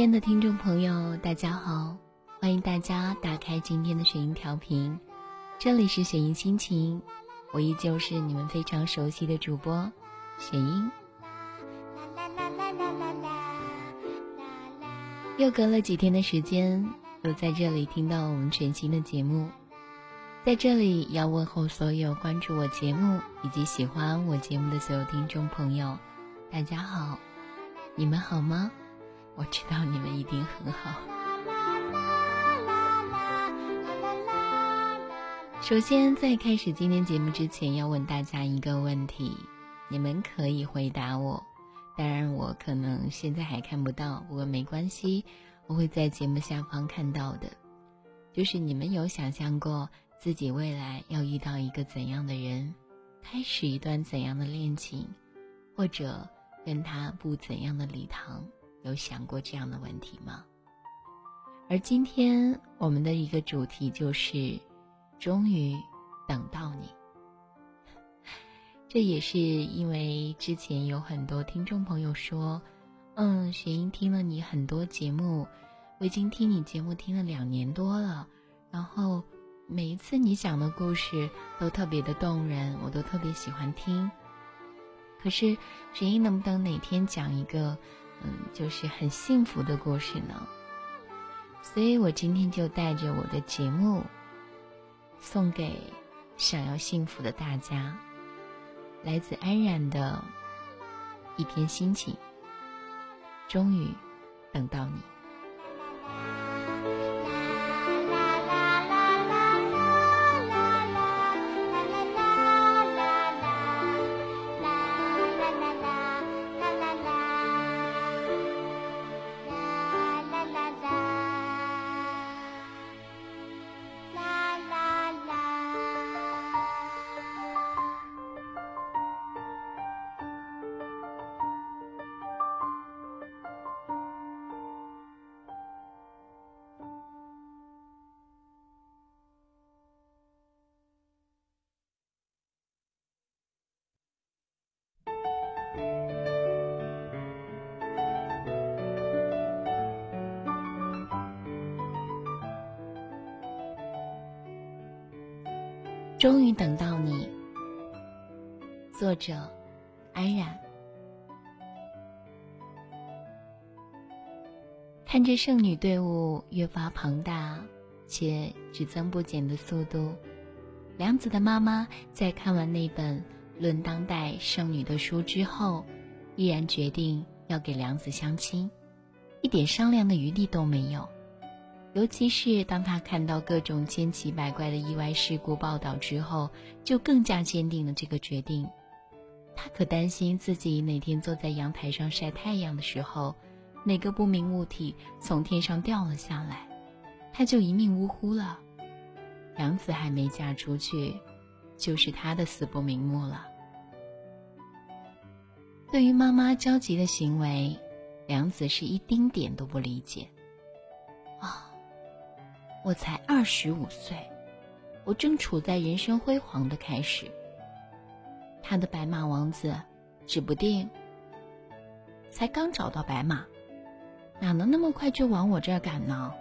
亲爱的听众朋友，大家好！欢迎大家打开今天的雪音调频，这里是雪音心情，我依旧是你们非常熟悉的主播雪音。又隔了几天的时间，又在这里听到我们全新的节目，在这里要问候所有关注我节目以及喜欢我节目的所有听众朋友，大家好，你们好吗？我知道你们一定很好。首先，在开始今天节目之前，要问大家一个问题，你们可以回答我。当然，我可能现在还看不到，不过没关系，我会在节目下方看到的。就是你们有想象过自己未来要遇到一个怎样的人，开始一段怎样的恋情，或者跟他步怎样的礼堂？有想过这样的问题吗？而今天我们的一个主题就是，终于等到你。这也是因为之前有很多听众朋友说，嗯，雪英听了你很多节目，我已经听你节目听了两年多了，然后每一次你讲的故事都特别的动人，我都特别喜欢听。可是雪英能不能哪天讲一个？嗯，就是很幸福的故事呢，所以我今天就带着我的节目，送给想要幸福的大家，来自安然的一篇心情，终于等到你。终于等到你。作者：安然。看着圣女队伍越发庞大，且只增不减的速度，梁子的妈妈在看完那本《论当代圣女》的书之后，毅然决定要给梁子相亲，一点商量的余地都没有。尤其是当他看到各种千奇百怪的意外事故报道之后，就更加坚定了这个决定。他可担心自己哪天坐在阳台上晒太阳的时候，哪个不明物体从天上掉了下来，他就一命呜呼了。杨子还没嫁出去，就是他的死不瞑目了。对于妈妈焦急的行为，梁子是一丁点都不理解。我才二十五岁，我正处在人生辉煌的开始。他的白马王子，指不定才刚找到白马，哪能那么快就往我这儿赶呢？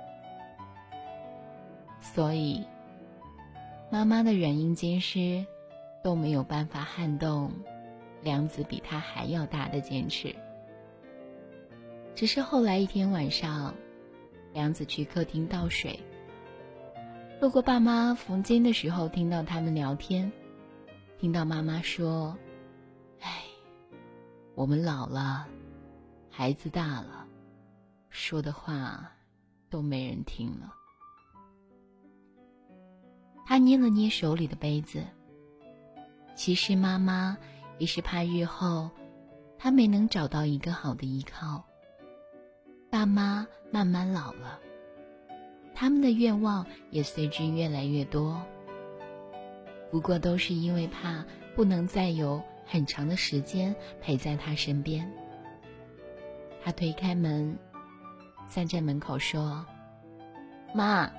所以，妈妈的软硬兼施都没有办法撼动梁子比他还要大的坚持。只是后来一天晚上，梁子去客厅倒水。路过爸妈房间的时候，听到他们聊天，听到妈妈说：“哎，我们老了，孩子大了，说的话都没人听了。”他捏了捏手里的杯子。其实妈妈也是怕日后他没能找到一个好的依靠。爸妈慢慢老了。他们的愿望也随之越来越多，不过都是因为怕不能再有很长的时间陪在他身边。他推开门，站在门口说：“妈，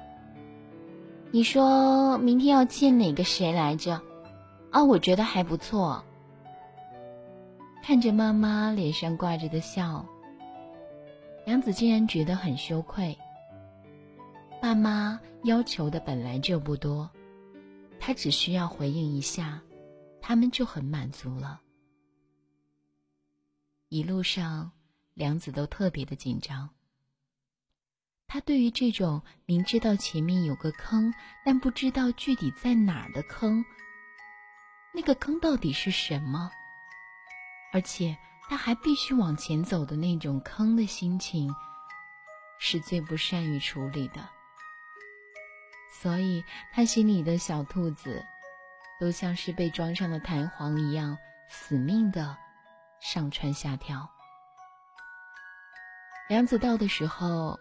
你说明天要见哪个谁来着？啊，我觉得还不错。”看着妈妈脸上挂着的笑，杨子竟然觉得很羞愧。爸妈要求的本来就不多，他只需要回应一下，他们就很满足了。一路上，梁子都特别的紧张。他对于这种明知道前面有个坑，但不知道具体在哪儿的坑，那个坑到底是什么，而且他还必须往前走的那种坑的心情，是最不善于处理的。所以，他心里的小兔子，都像是被装上了弹簧一样，死命的上蹿下跳。梁子到的时候。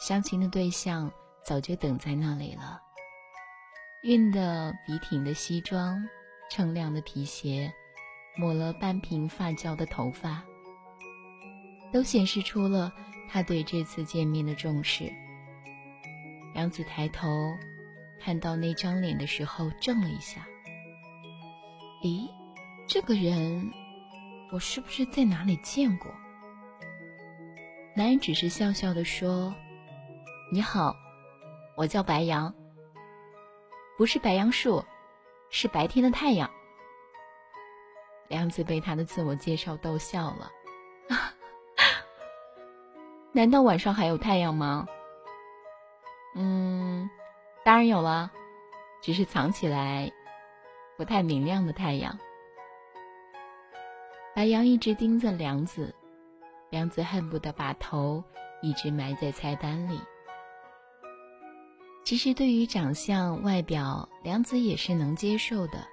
相亲的对象早就等在那里了。熨的笔挺的西装，锃亮的皮鞋，抹了半瓶发胶的头发，都显示出了他对这次见面的重视。杨子抬头看到那张脸的时候，怔了一下。咦，这个人，我是不是在哪里见过？男人只是笑笑的说。你好，我叫白杨。不是白杨树，是白天的太阳。梁子被他的自我介绍逗笑了。难道晚上还有太阳吗？嗯，当然有了，只是藏起来不太明亮的太阳。白杨一直盯着梁子，梁子恨不得把头一直埋在菜单里。其实，对于长相、外表，梁子也是能接受的。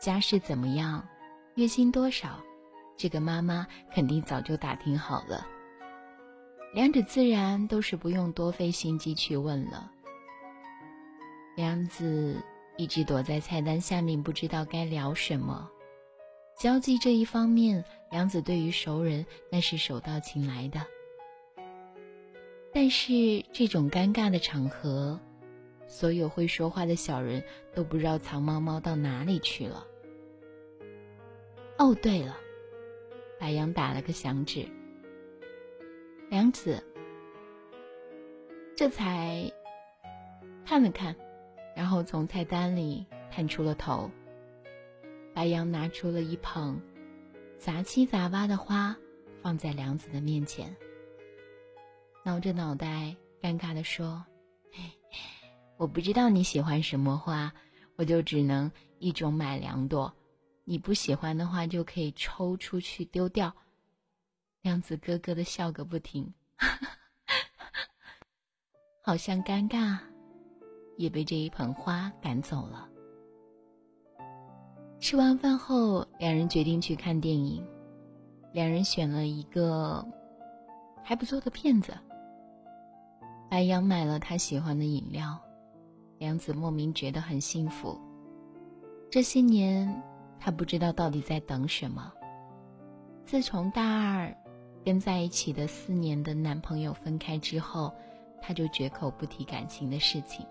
家世怎么样，月薪多少，这个妈妈肯定早就打听好了。两者自然都是不用多费心机去问了。梁子一直躲在菜单下面，不知道该聊什么。交际这一方面，梁子对于熟人那是手到擒来的。但是这种尴尬的场合，所有会说话的小人都不知道藏猫猫到哪里去了。哦，对了，白羊打了个响指。梁子这才看了看，然后从菜单里探出了头。白羊拿出了一捧杂七杂八的花，放在梁子的面前。挠着脑袋，尴尬的说：“我不知道你喜欢什么花，我就只能一种买两朵。你不喜欢的话，就可以抽出去丢掉。”亮子咯咯的笑个不停，好像尴尬，也被这一盆花赶走了。吃完饭后，两人决定去看电影。两人选了一个还不错的片子。白羊买了他喜欢的饮料，梁子莫名觉得很幸福。这些年，他不知道到底在等什么。自从大二跟在一起的四年的男朋友分开之后，他就绝口不提感情的事情，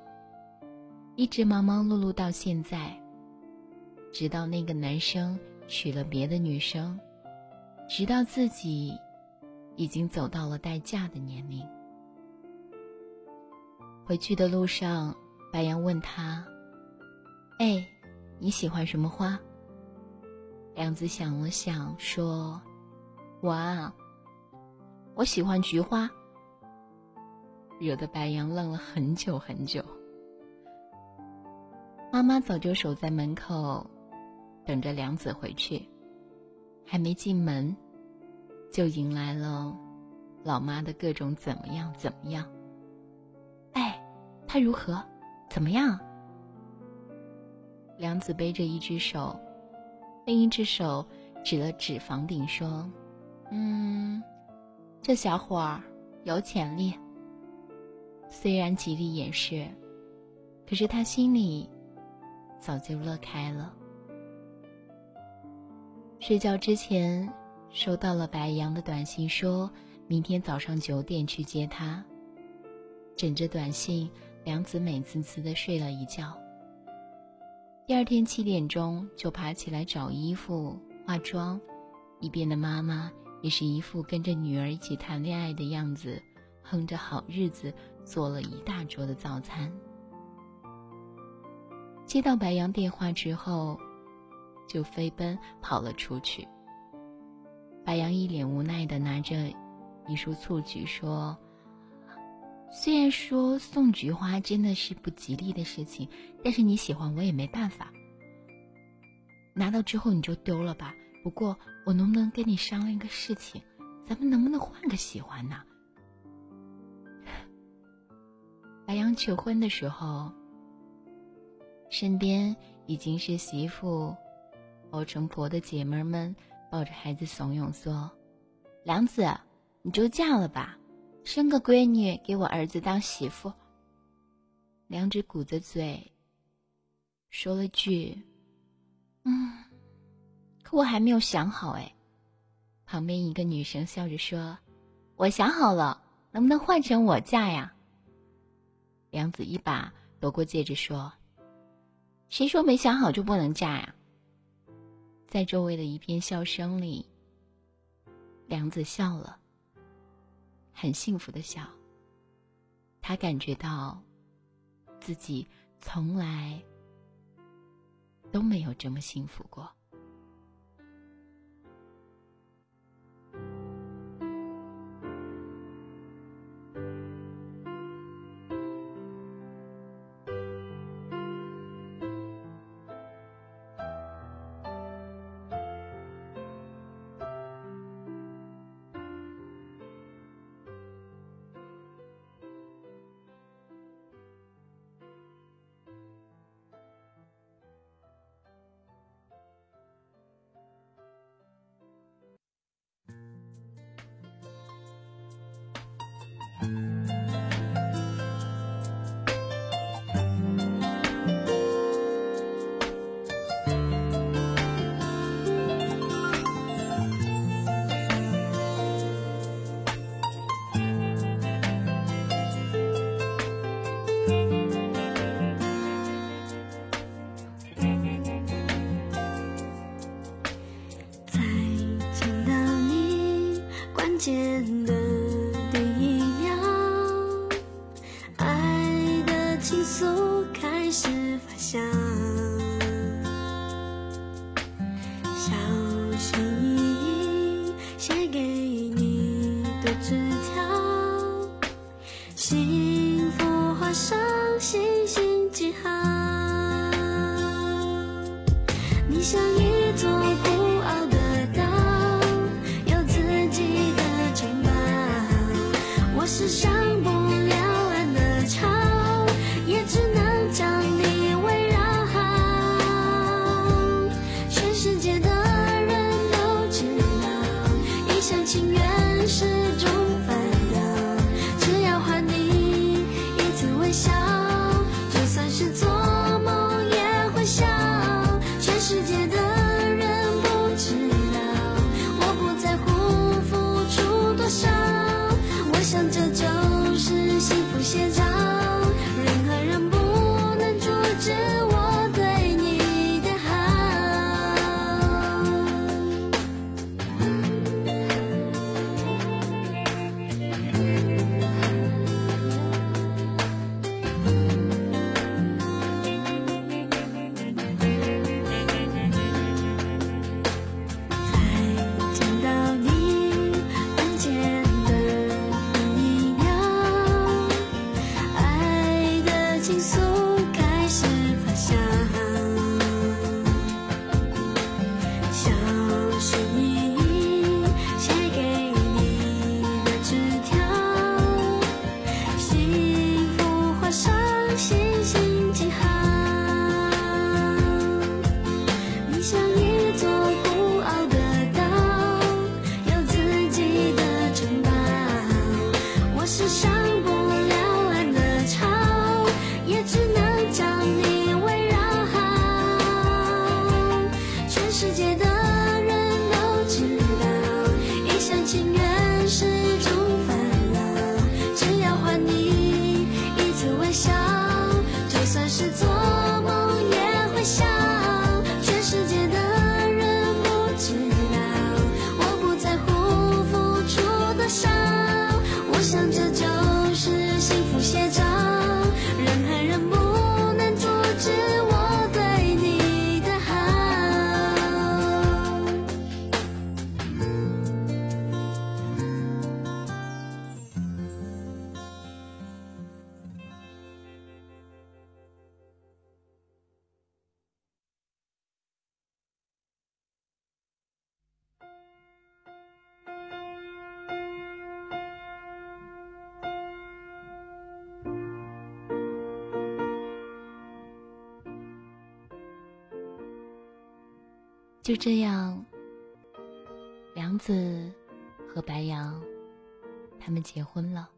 一直忙忙碌碌到现在。直到那个男生娶了别的女生，直到自己已经走到了待嫁的年龄。回去的路上，白羊问他：“哎，你喜欢什么花？”梁子想了想，说：“我啊，我喜欢菊花。”惹得白羊愣了很久很久。妈妈早就守在门口，等着梁子回去，还没进门，就迎来了老妈的各种怎么样怎么样。哎他如何？怎么样？梁子背着一只手，另一只手指了指房顶，说：“嗯，这小伙儿有潜力。虽然极力掩饰，可是他心里早就乐开了。”睡觉之前，收到了白羊的短信，说明天早上九点去接他。枕着短信。梁子美滋滋的睡了一觉。第二天七点钟就爬起来找衣服、化妆，一边的妈妈也是一副跟着女儿一起谈恋爱的样子，哼着好日子，做了一大桌的早餐。接到白杨电话之后，就飞奔跑了出去。白杨一脸无奈的拿着一束醋菊说：“虽然说送菊花真的是不吉利的事情，但是你喜欢我也没办法。拿到之后你就丢了吧。”不过，我能不能跟你商量一个事情？咱们能不能换个喜欢呢？白羊求婚的时候，身边已经是媳妇、熬成婆的姐妹们抱着孩子怂恿说：“梁子，你就嫁了吧，生个闺女给我儿子当媳妇。”梁子鼓着嘴，说了句：“嗯。”可我还没有想好哎，旁边一个女生笑着说：“我想好了，能不能换成我嫁呀？”梁子一把夺过戒指说：“谁说没想好就不能嫁呀？”在周围的一片笑声里，梁子笑了，很幸福的笑。他感觉到自己从来都没有这么幸福过。发香。就这样，梁子和白杨他们结婚了，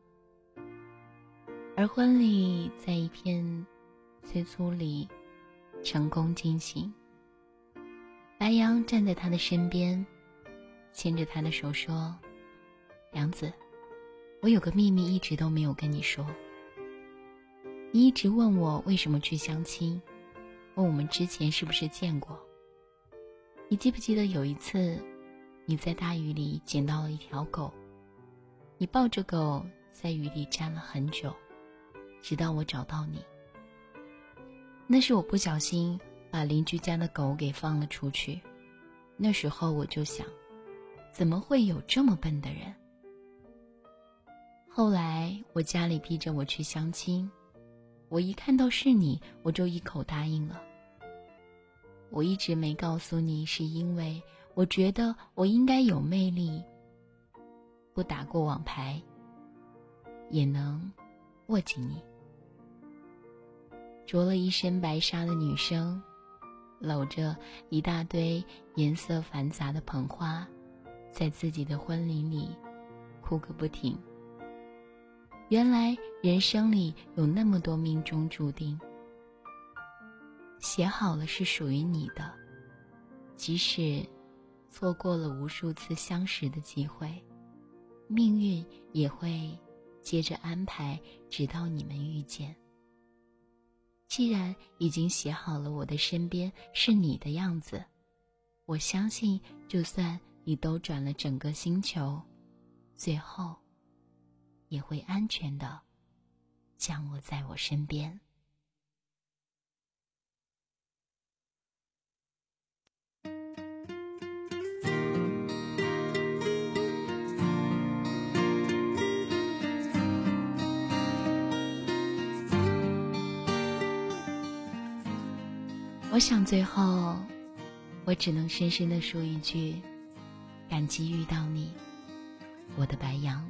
而婚礼在一片催促里成功进行。白杨站在他的身边，牵着他的手说：“梁子，我有个秘密一直都没有跟你说。你一直问我为什么去相亲，问我们之前是不是见过。”你记不记得有一次，你在大雨里捡到了一条狗，你抱着狗在雨里站了很久，直到我找到你。那是我不小心把邻居家的狗给放了出去，那时候我就想，怎么会有这么笨的人？后来我家里逼着我去相亲，我一看到是你，我就一口答应了。我一直没告诉你，是因为我觉得我应该有魅力，不打过网牌，也能握紧你。着了一身白纱的女生，搂着一大堆颜色繁杂的捧花，在自己的婚礼里哭个不停。原来人生里有那么多命中注定。写好了是属于你的，即使错过了无数次相识的机会，命运也会接着安排，直到你们遇见。既然已经写好了我的身边是你的样子，我相信，就算你兜转了整个星球，最后也会安全的降落在我身边。我想最后，我只能深深的说一句：感激遇到你，我的白羊。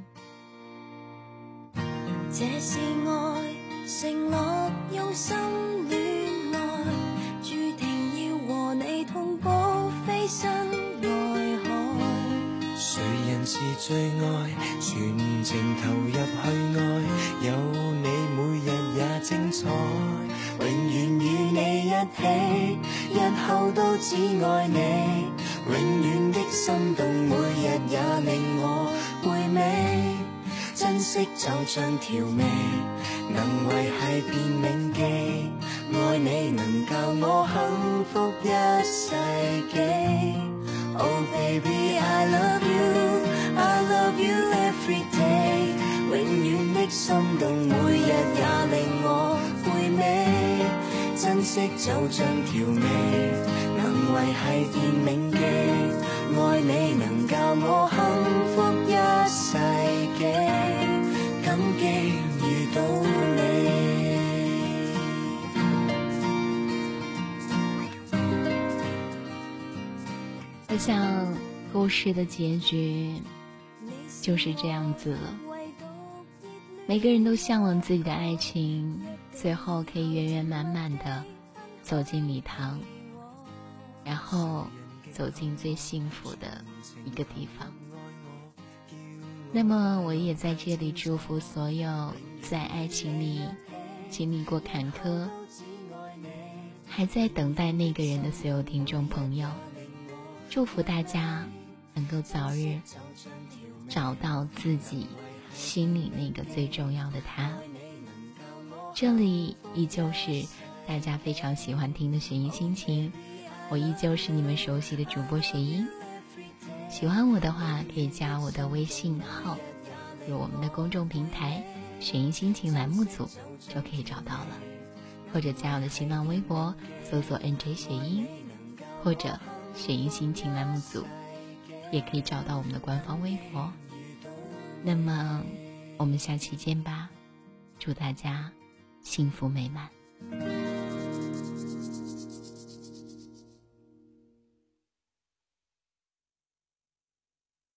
这是爱，承诺用心恋爱，注定要和你同步飞身外海。谁人是最爱？全情投入去起，日后都只爱你。永远的心动，每日也令我回味。珍惜就像调味，能维系便铭记。爱你能教我幸福一世纪。Oh baby I love you, I love you every day。永远的心动，每日也令我回味。珍惜就像调味，能维系便铭记。爱你能教我幸福一世纪，感激遇到你。我想，故事的结局就是这样子了。每个人都向往自己的爱情。最后可以圆圆满满的走进礼堂，然后走进最幸福的一个地方。那么，我也在这里祝福所有在爱情里经历过坎坷、还在等待那个人的所有听众朋友，祝福大家能够早日找到自己心里那个最重要的他。这里依旧是大家非常喜欢听的雪音心情，我依旧是你们熟悉的主播雪音。喜欢我的话，可以加我的微信号入我们的公众平台“雪音心情”栏目组就可以找到了，或者加我的新浪微博搜索 “nj 雪音”，或者“雪音心情”栏目组，也可以找到我们的官方微博。那么，我们下期见吧！祝大家幸福美满。